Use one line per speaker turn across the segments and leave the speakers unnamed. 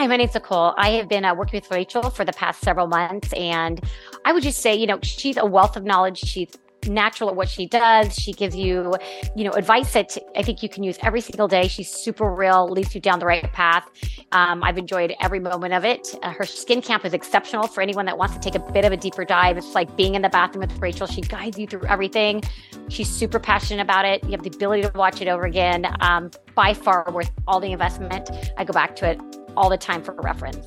Hi, my name's Nicole. I have been uh, working with Rachel for the past several months, and I would just say, you know, she's a wealth of knowledge. She's natural at what she does. She gives you, you know, advice that I think you can use every single day. She's super real, leads you down the right path. Um, I've enjoyed every moment of it. Uh, her skin camp is exceptional for anyone that wants to take a bit of a deeper dive. It's like being in the bathroom with Rachel. She guides you through everything. She's super passionate about it. You have the ability to watch it over again. Um, by far worth all the investment. I go back to it all the time for reference.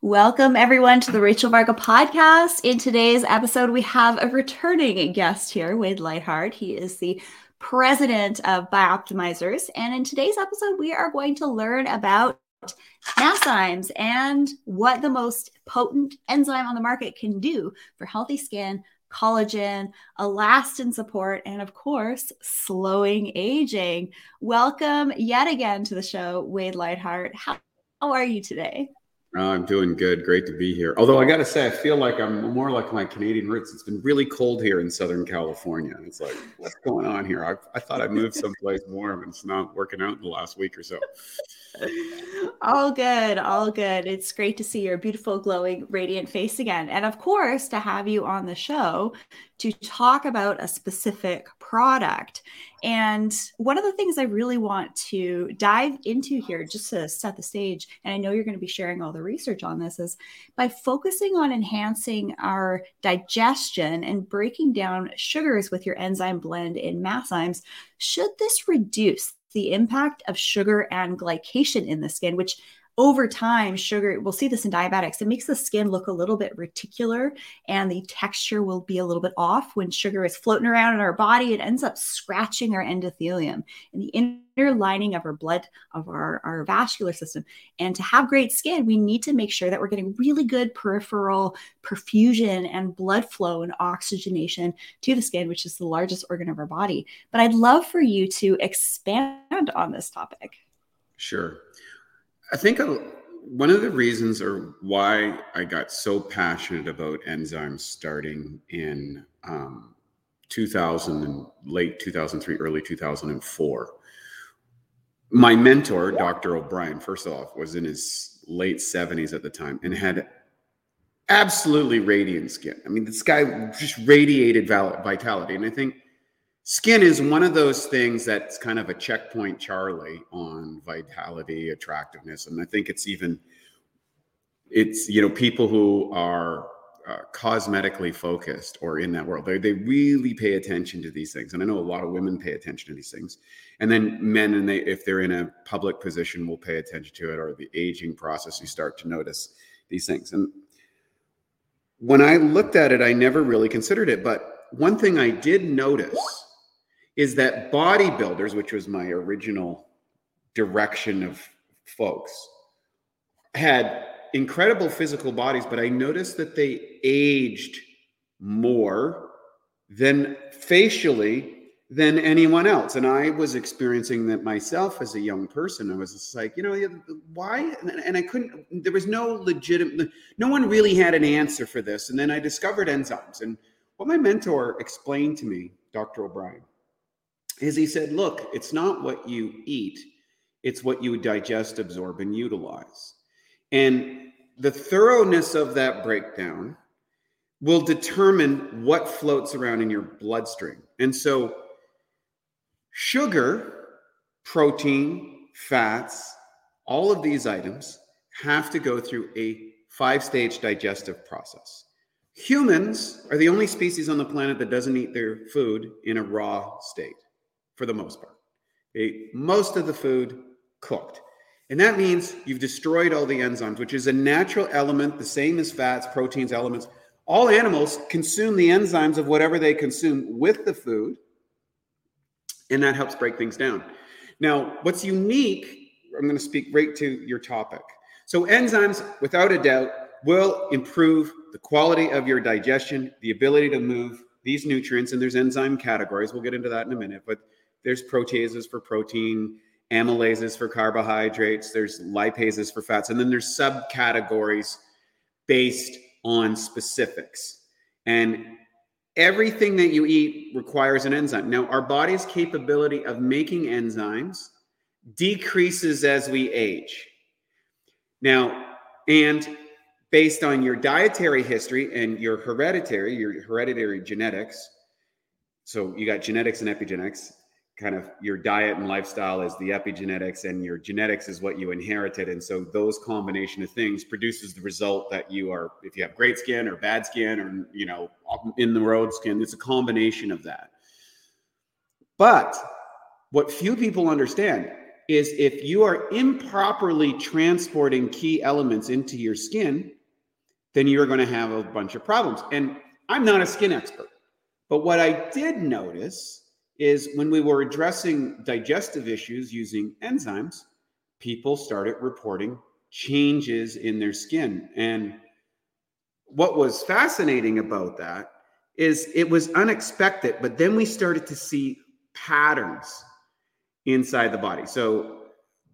Welcome, everyone, to the Rachel Varga podcast. In today's episode, we have a returning guest here, Wade Lightheart. He is the president of Bioptimizers. And in today's episode, we are going to learn about Masszymes and what the most potent enzyme on the market can do for healthy skin, collagen, elastin support, and of course, slowing aging. Welcome yet again to the show, Wade Lightheart. How are you today?
I'm doing good. Great to be here. Although I got to say, I feel like I'm more like my Canadian roots. It's been really cold here in Southern California. It's like, what's going on here? I, I thought I moved someplace warm, and it's not working out in the last week or so.
All good, all good. It's great to see your beautiful, glowing, radiant face again. And of course, to have you on the show to talk about a specific product. And one of the things I really want to dive into here, just to set the stage, and I know you're going to be sharing all the research on this, is by focusing on enhancing our digestion and breaking down sugars with your enzyme blend in Masszymes, should this reduce the impact of sugar and glycation in the skin, which over time, sugar, we'll see this in diabetics, it makes the skin look a little bit reticular and the texture will be a little bit off when sugar is floating around in our body. It ends up scratching our endothelium and the inner lining of our blood, of our, our vascular system. And to have great skin, we need to make sure that we're getting really good peripheral perfusion and blood flow and oxygenation to the skin, which is the largest organ of our body. But I'd love for you to expand on this topic.
Sure. I think one of the reasons or why I got so passionate about enzymes starting in um, 2000 and late 2003, early 2004. My mentor, Dr. O'Brien, first off, was in his late 70s at the time and had absolutely radiant skin. I mean, this guy just radiated vitality. And I think skin is one of those things that's kind of a checkpoint charlie on vitality attractiveness and i think it's even it's you know people who are uh, cosmetically focused or in that world they, they really pay attention to these things and i know a lot of women pay attention to these things and then men and they if they're in a public position will pay attention to it or the aging process you start to notice these things and when i looked at it i never really considered it but one thing i did notice is that bodybuilders, which was my original direction of folks, had incredible physical bodies, but I noticed that they aged more than facially than anyone else. And I was experiencing that myself as a young person. I was just like, you know, why? And I couldn't, there was no legitimate, no one really had an answer for this. And then I discovered enzymes. And what my mentor explained to me, Dr. O'Brien, is he said, look, it's not what you eat, it's what you digest, absorb, and utilize. And the thoroughness of that breakdown will determine what floats around in your bloodstream. And so, sugar, protein, fats, all of these items have to go through a five stage digestive process. Humans are the only species on the planet that doesn't eat their food in a raw state for the most part. Okay? Most of the food cooked. And that means you've destroyed all the enzymes, which is a natural element, the same as fats, proteins, elements. All animals consume the enzymes of whatever they consume with the food. And that helps break things down. Now, what's unique, I'm going to speak right to your topic. So, enzymes, without a doubt, will improve the quality of your digestion, the ability to move these nutrients. And there's enzyme categories. We'll get into that in a minute. But there's proteases for protein, amylases for carbohydrates, there's lipases for fats, and then there's subcategories based on specifics. And everything that you eat requires an enzyme. Now, our body's capability of making enzymes decreases as we age. Now, and based on your dietary history and your hereditary, your hereditary genetics, so you got genetics and epigenetics, kind of your diet and lifestyle is the epigenetics and your genetics is what you inherited. And so those combination of things produces the result that you are if you have great skin or bad skin or you know in the road skin it's a combination of that. But what few people understand is if you are improperly transporting key elements into your skin then you're going to have a bunch of problems. And i'm not a skin expert but what i did notice is when we were addressing digestive issues using enzymes, people started reporting changes in their skin. And what was fascinating about that is it was unexpected, but then we started to see patterns inside the body. So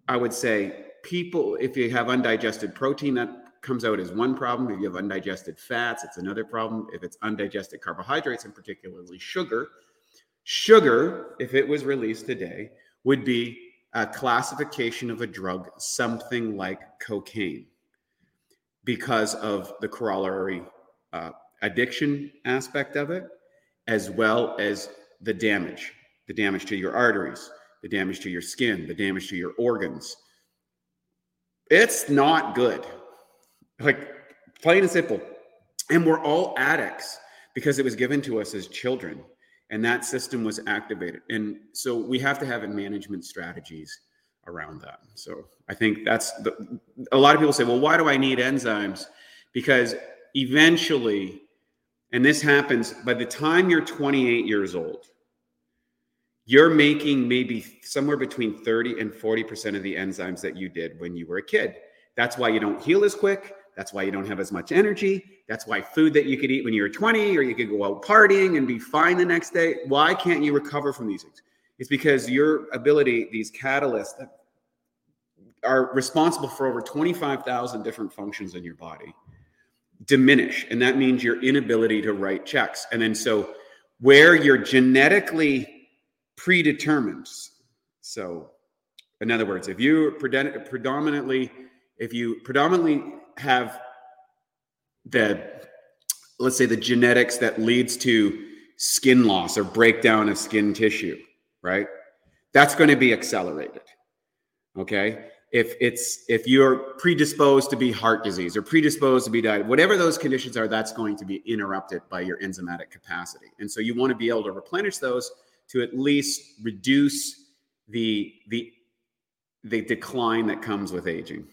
I would say people, if you have undigested protein, that comes out as one problem. If you have undigested fats, it's another problem. If it's undigested carbohydrates, and particularly sugar, Sugar, if it was released today, would be a classification of a drug, something like cocaine, because of the corollary uh, addiction aspect of it, as well as the damage the damage to your arteries, the damage to your skin, the damage to your organs. It's not good. Like, plain and simple. And we're all addicts because it was given to us as children and that system was activated. And so we have to have management strategies around that. So i think that's the a lot of people say well why do i need enzymes? Because eventually and this happens by the time you're 28 years old you're making maybe somewhere between 30 and 40% of the enzymes that you did when you were a kid. That's why you don't heal as quick that's why you don't have as much energy. That's why food that you could eat when you were 20 or you could go out partying and be fine the next day. Why can't you recover from these things? It's because your ability, these catalysts that are responsible for over 25,000 different functions in your body, diminish. And that means your inability to write checks. And then so where you're genetically predetermined. So, in other words, if you predominantly, if you predominantly have the let's say the genetics that leads to skin loss or breakdown of skin tissue, right? That's going to be accelerated. Okay? If it's if you're predisposed to be heart disease or predisposed to be diabetes, whatever those conditions are, that's going to be interrupted by your enzymatic capacity. And so you want to be able to replenish those to at least reduce the the the decline that comes with aging.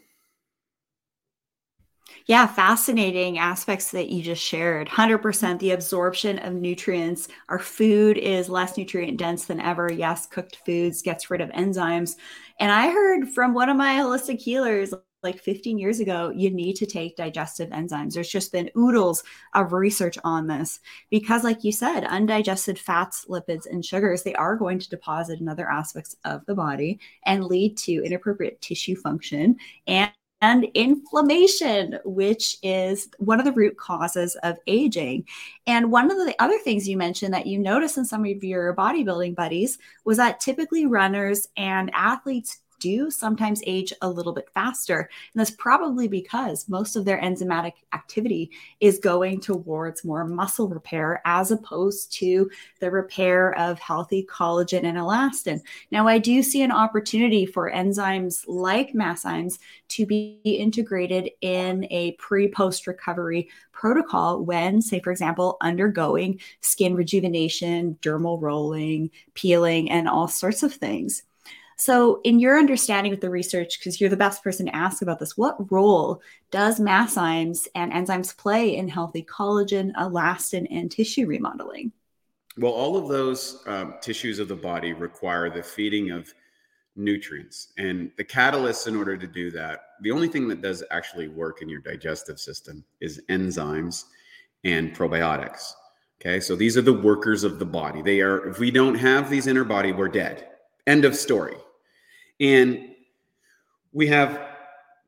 Yeah, fascinating aspects that you just shared. 100% the absorption of nutrients. Our food is less nutrient dense than ever. Yes, cooked foods gets rid of enzymes. And I heard from one of my holistic healers like 15 years ago, you need to take digestive enzymes. There's just been oodles of research on this because, like you said, undigested fats, lipids, and sugars, they are going to deposit in other aspects of the body and lead to inappropriate tissue function and and inflammation, which is one of the root causes of aging. And one of the other things you mentioned that you noticed in some of your bodybuilding buddies was that typically runners and athletes do sometimes age a little bit faster. And that's probably because most of their enzymatic activity is going towards more muscle repair as opposed to the repair of healthy collagen and elastin. Now, I do see an opportunity for enzymes like Masszymes to be integrated in a pre post recovery protocol when, say, for example, undergoing skin rejuvenation, dermal rolling, peeling, and all sorts of things. So, in your understanding with the research, because you're the best person to ask about this, what role does Masszymes and enzymes play in healthy collagen, elastin, and tissue remodeling?
Well, all of those um, tissues of the body require the feeding of nutrients. And the catalysts, in order to do that, the only thing that does actually work in your digestive system is enzymes and probiotics. Okay, so these are the workers of the body. They are, if we don't have these in our body, we're dead. End of story. And we have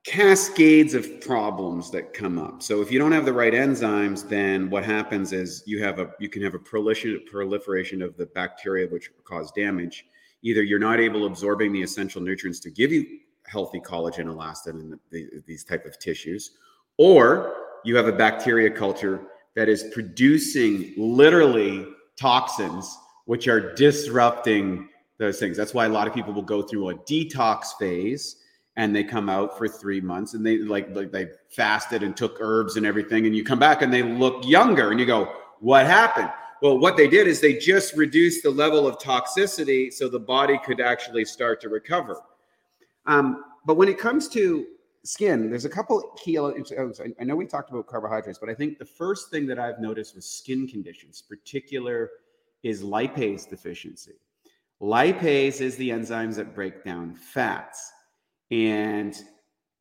cascades of problems that come up. So if you don't have the right enzymes, then what happens is you have a you can have a proliferation of the bacteria which cause damage. Either you're not able absorbing the essential nutrients to give you healthy collagen, elastin, and the, the, these type of tissues, or you have a bacteria culture that is producing literally toxins which are disrupting those things. That's why a lot of people will go through a detox phase and they come out for three months and they like, like they fasted and took herbs and everything and you come back and they look younger and you go what happened? Well what they did is they just reduced the level of toxicity so the body could actually start to recover. Um, but when it comes to skin there's a couple key elements i know we talked about carbohydrates but i think the first thing that i've noticed with skin conditions particular is lipase deficiency lipase is the enzymes that break down fats. And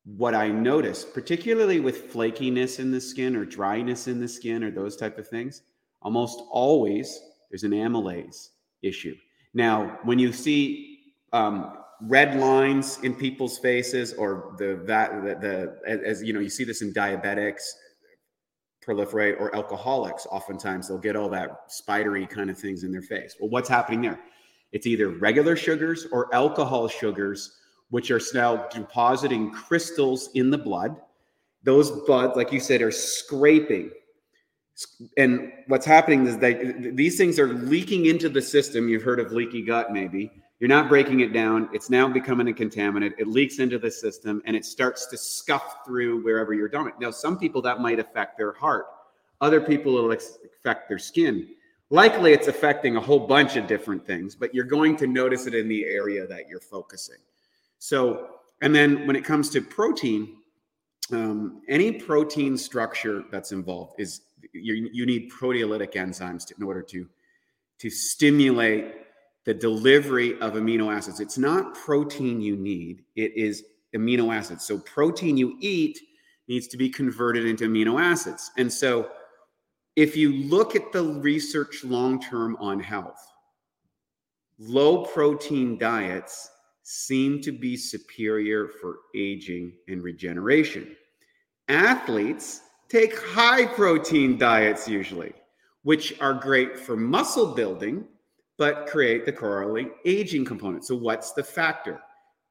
what I notice, particularly with flakiness in the skin or dryness in the skin or those type of things, almost always there's an amylase issue. Now, when you see um, red lines in people's faces or the that the, the as you know you see this in diabetics proliferate or alcoholics oftentimes they'll get all that spidery kind of things in their face. Well what's happening there it's either regular sugars or alcohol sugars which are now depositing crystals in the blood. Those blood, like you said, are scraping. And what's happening is that these things are leaking into the system. You've heard of leaky gut, maybe. You're not breaking it down. It's now becoming a contaminant. It leaks into the system and it starts to scuff through wherever you're doing it. Now, some people that might affect their heart, other people it'll affect their skin. Likely, it's affecting a whole bunch of different things, but you're going to notice it in the area that you're focusing. So, and then when it comes to protein, um, any protein structure that's involved is you, you need proteolytic enzymes to, in order to to stimulate the delivery of amino acids. It's not protein you need; it is amino acids. So, protein you eat needs to be converted into amino acids. And so, if you look at the research long term on health, low protein diets seem to be superior for aging and regeneration. Athletes take high protein diets usually, which are great for muscle building, but create the correlate aging component. So, what's the factor?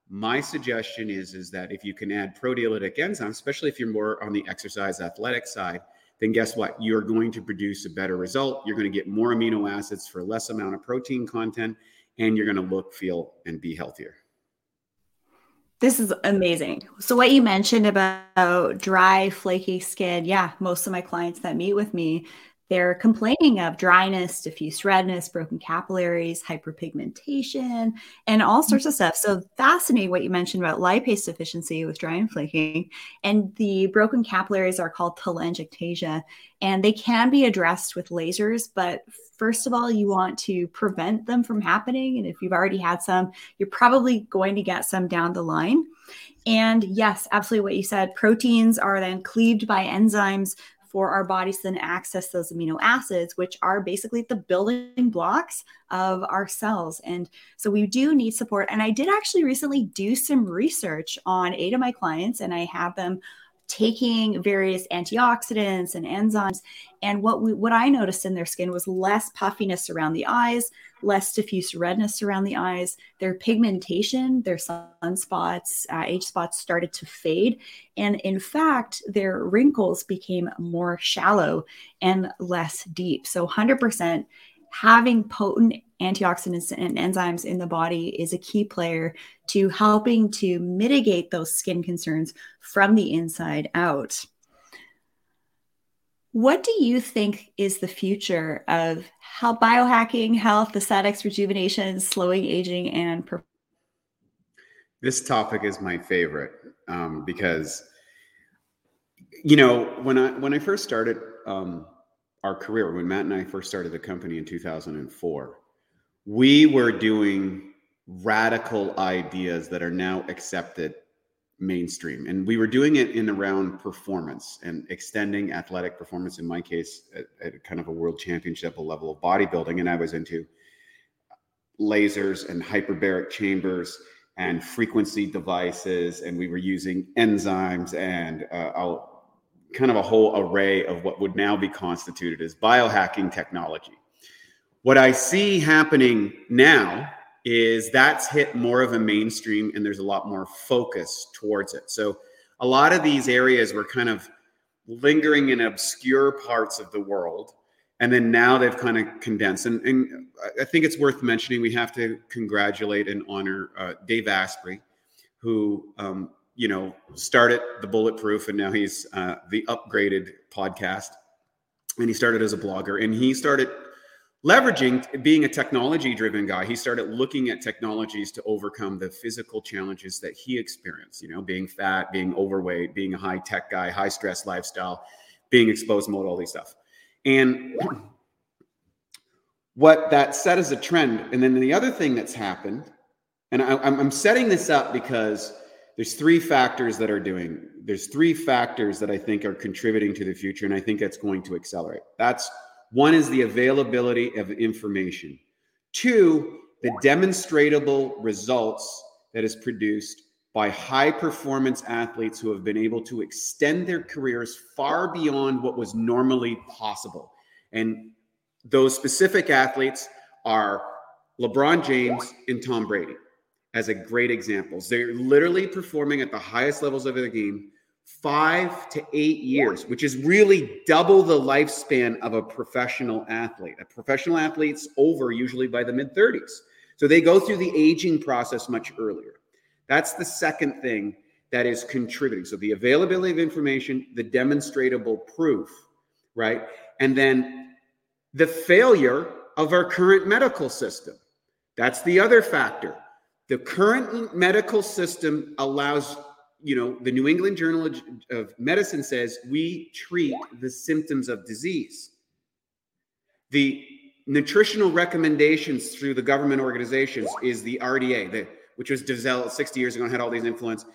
My suggestion is, is that if you can add proteolytic enzymes, especially if you're more on the exercise athletic side, then guess what? You're going to produce a better result. You're going to get more amino acids for less amount of protein content, and you're going to look, feel, and be healthier.
This is amazing. So, what you mentioned about dry, flaky skin, yeah, most of my clients that meet with me, they're complaining of dryness, diffuse redness, broken capillaries, hyperpigmentation, and all mm-hmm. sorts of stuff. So, fascinating what you mentioned about lipase deficiency with dry and flaking. And the broken capillaries are called telangiectasia, and they can be addressed with lasers, but first of all, you want to prevent them from happening. And if you've already had some, you're probably going to get some down the line. And yes, absolutely what you said. Proteins are then cleaved by enzymes for our bodies to then access those amino acids, which are basically the building blocks of our cells. And so we do need support. And I did actually recently do some research on eight of my clients, and I have them taking various antioxidants and enzymes. And what we what i noticed in their skin was less puffiness around the eyes less diffuse redness around the eyes. Their pigmentation their sunspots uh, age spots started to fade. And in fact their wrinkles became more shallow and less deep. So 100% having potent antioxidants and enzymes in the body is a key player to helping to mitigate those skin concerns from the inside out. What do you think is the future of how biohacking, health, aesthetics, rejuvenation, slowing aging, and
this topic is my favorite um, because you know when I when I first started um, our career, when Matt and I first started the company in 2004, we were doing radical ideas that are now accepted mainstream. And we were doing it in around performance and extending athletic performance, in my case, at, at kind of a world championship level of bodybuilding. And I was into lasers and hyperbaric chambers and frequency devices. And we were using enzymes and uh, kind of a whole array of what would now be constituted as biohacking technology. What I see happening now is that's hit more of a mainstream and there's a lot more focus towards it. So a lot of these areas were kind of lingering in obscure parts of the world. And then now they've kind of condensed. And, and I think it's worth mentioning we have to congratulate and honor uh, Dave Asprey, who, um, you know, started the Bulletproof and now he's uh, the upgraded podcast. And he started as a blogger and he started leveraging being a technology driven guy he started looking at technologies to overcome the physical challenges that he experienced you know being fat being overweight being a high tech guy high stress lifestyle being exposed mode all these stuff and what that set as a trend and then the other thing that's happened and I, i'm setting this up because there's three factors that are doing there's three factors that i think are contributing to the future and i think that's going to accelerate that's one is the availability of information. Two, the demonstrable results that is produced by high performance athletes who have been able to extend their careers far beyond what was normally possible. And those specific athletes are LeBron James and Tom Brady as a great examples. They're literally performing at the highest levels of the game five to eight years, which is really double the lifespan of a professional athlete. A professional athlete's over usually by the mid 30s. So they go through the aging process much earlier. That's the second thing that is contributing. So the availability of information, the demonstrable proof, right? And then the failure of our current medical system. That's the other factor. The current medical system allows you know, the New England Journal of Medicine says we treat the symptoms of disease. The nutritional recommendations through the government organizations is the RDA, the, which was developed 60 years ago and had all these influence.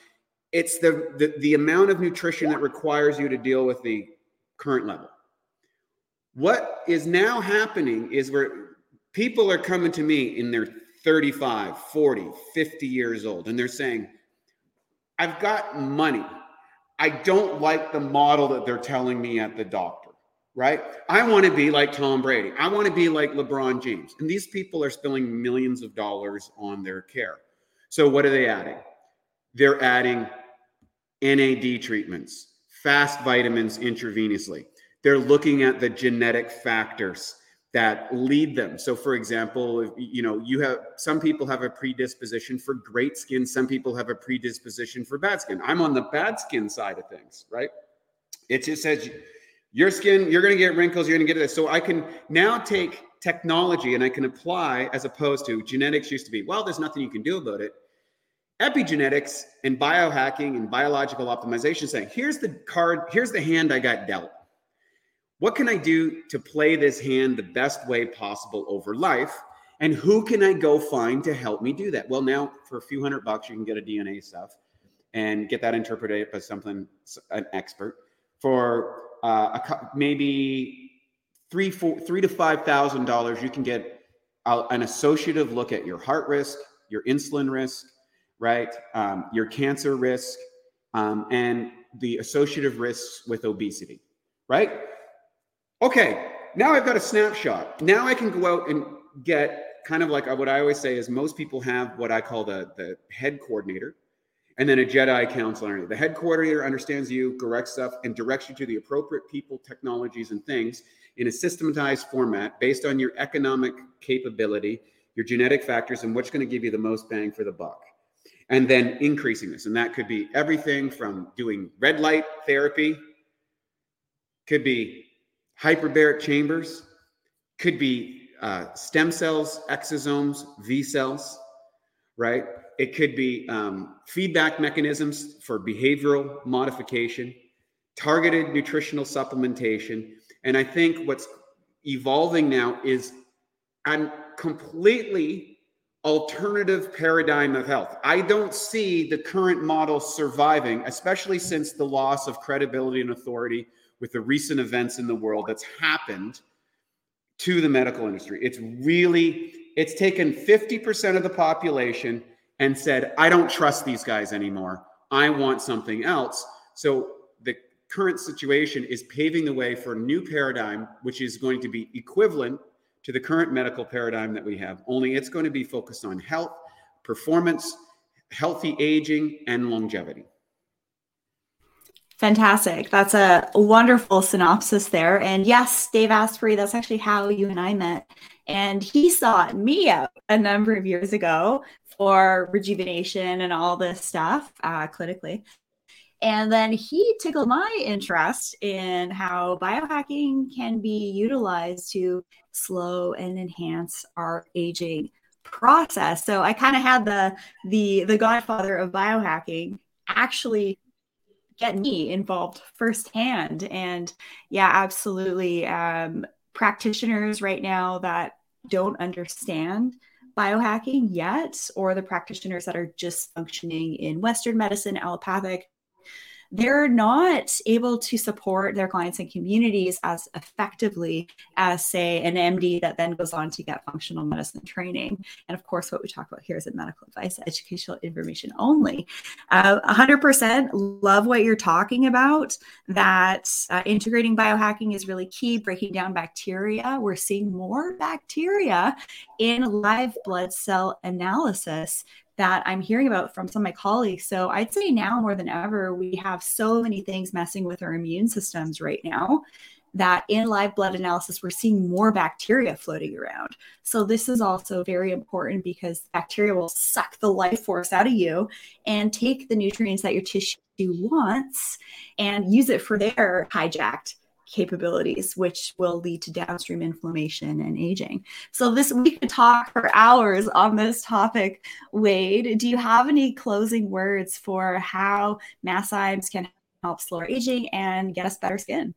It's the, the, the amount of nutrition that requires you to deal with the current level. What is now happening is where people are coming to me in their 35, 40, 50 years old, and they're saying, I've got money. I don't like the model that they're telling me at the doctor, right? I want to be like Tom Brady. I want to be like LeBron James. And these people are spilling millions of dollars on their care. So what are they adding? They're adding NAD treatments, fast vitamins intravenously. They're looking at the genetic factors that lead them. So, for example, you know, you have some people have a predisposition for great skin, some people have a predisposition for bad skin. I'm on the bad skin side of things, right? It just says your skin, you're going to get wrinkles, you're going to get this. So, I can now take technology and I can apply as opposed to genetics used to be, well, there's nothing you can do about it. Epigenetics and biohacking and biological optimization saying, here's the card, here's the hand I got dealt what can I do to play this hand the best way possible over life? And who can I go find to help me do that? Well, now for a few hundred bucks, you can get a DNA stuff and get that interpreted by something, an expert. For uh, a, maybe three, four, three to five thousand dollars, you can get a, an associative look at your heart risk, your insulin risk, right, um, your cancer risk, um, and the associative risks with obesity, right? Okay, now I've got a snapshot. Now I can go out and get kind of like what I always say is most people have what I call the, the head coordinator and then a Jedi counselor. The head coordinator understands you, corrects stuff, and directs you to the appropriate people, technologies, and things in a systematized format based on your economic capability, your genetic factors, and what's going to give you the most bang for the buck. And then increasing this. And that could be everything from doing red light therapy, could be hyperbaric chambers, could be uh, stem cells, exosomes, V cells, right? It could be um, feedback mechanisms for behavioral modification, targeted nutritional supplementation, And I think what's evolving now is a completely alternative paradigm of health. I don't see the current model surviving, especially since the loss of credibility and authority with the recent events in the world that's happened to the medical industry. It's really it's taken 50% of the population and said, "I don't trust these guys anymore. I want something else." So the current situation is paving the way for a new paradigm which is going to be equivalent to the current medical paradigm that we have, only it's going to be focused on health, performance, healthy aging, and longevity.
Fantastic. That's a wonderful synopsis there. And yes, Dave Asprey, that's actually how you and I met. And he sought me out a number of years ago for rejuvenation and all this stuff uh, clinically. And then he tickled my interest in how biohacking can be utilized to slow and enhance our aging process. So I kind of had the the the godfather of biohacking actually get me involved firsthand. And yeah, absolutely. Um, practitioners right now that don't understand biohacking yet, or the practitioners that are just functioning in Western medicine, allopathic, they're not able to support their clients and communities as effectively as, say, an MD that then goes on to get functional medicine training. And of course, what we talk about here is medical advice, educational information only. Uh, 100% love what you're talking about, that uh, integrating biohacking is really key, breaking down bacteria. We're seeing more bacteria in live blood cell analysis that I'm hearing about from some of my colleagues. So I'd say now more than ever, we have so many things messing with our immune systems right now that in live blood analysis, we're seeing more bacteria floating around. So this is also very important because bacteria will suck the life force out of you and take the nutrients that your tissue wants and use it for their hijacked capabilities, which will lead to downstream inflammation and aging. So this we could talk for hours on this topic. Wade, do you have any closing words for how Masszymes can help slow aging and get us better skin?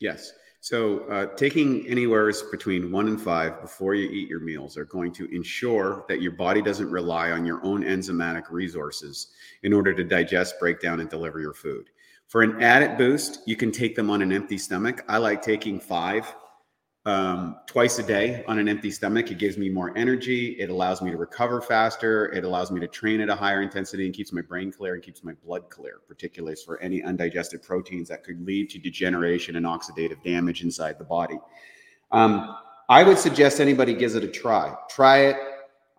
Yes. So, uh, taking anywhere between one and five before you eat your meals are going to ensure that your body doesn't rely on your own enzymatic resources in order to digest, break down, and deliver your food. For an added boost, you can take them on an empty stomach. I like taking five um, twice a day on an empty stomach. It gives me more energy. It allows me to recover faster. It allows me to train at a higher intensity and keeps my brain clear and keeps my blood clear, particularly for any undigested proteins that could lead to degeneration and oxidative damage inside the body. Um, I would suggest anybody gives it a try. Try it.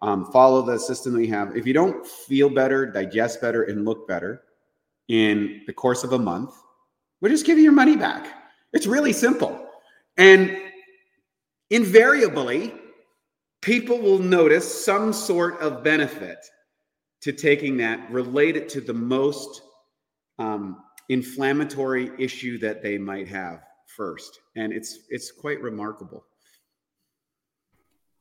Um, follow the system we have. If you don't feel better, digest better, and look better, in the course of a month, we'll just you your money back. It's really simple. And invariably, people will notice some sort of benefit to taking that related to the most um, inflammatory issue that they might have first. And it's it's quite remarkable.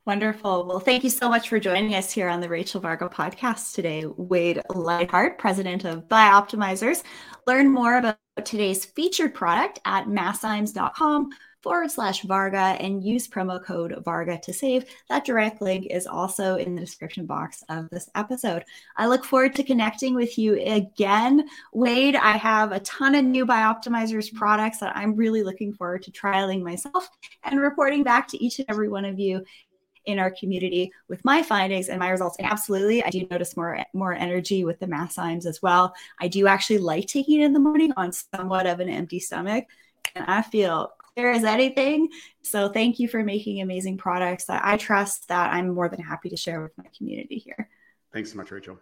Wonderful. Well, thank you so much for joining us here on the Rachel Varga podcast today. Wade Lightheart, president of Bioptimizers. Learn more about today's featured product at masszymes.com forward slash Varga and use promo code Varga to save. That direct link is also in the description box of this episode. I look forward to connecting with you again. Wade, I have a ton of new Bioptimizers products that I'm really looking forward to trialing myself and reporting back to each and every one of you in our community with my findings and my results. And absolutely, I do notice more more energy with the Masszymes as well. I do actually like taking it in the morning on somewhat of an empty stomach, and I feel clear as anything. So thank you for making amazing products that I trust that I'm more than happy to share with my community here.
Thanks so much, Rachel.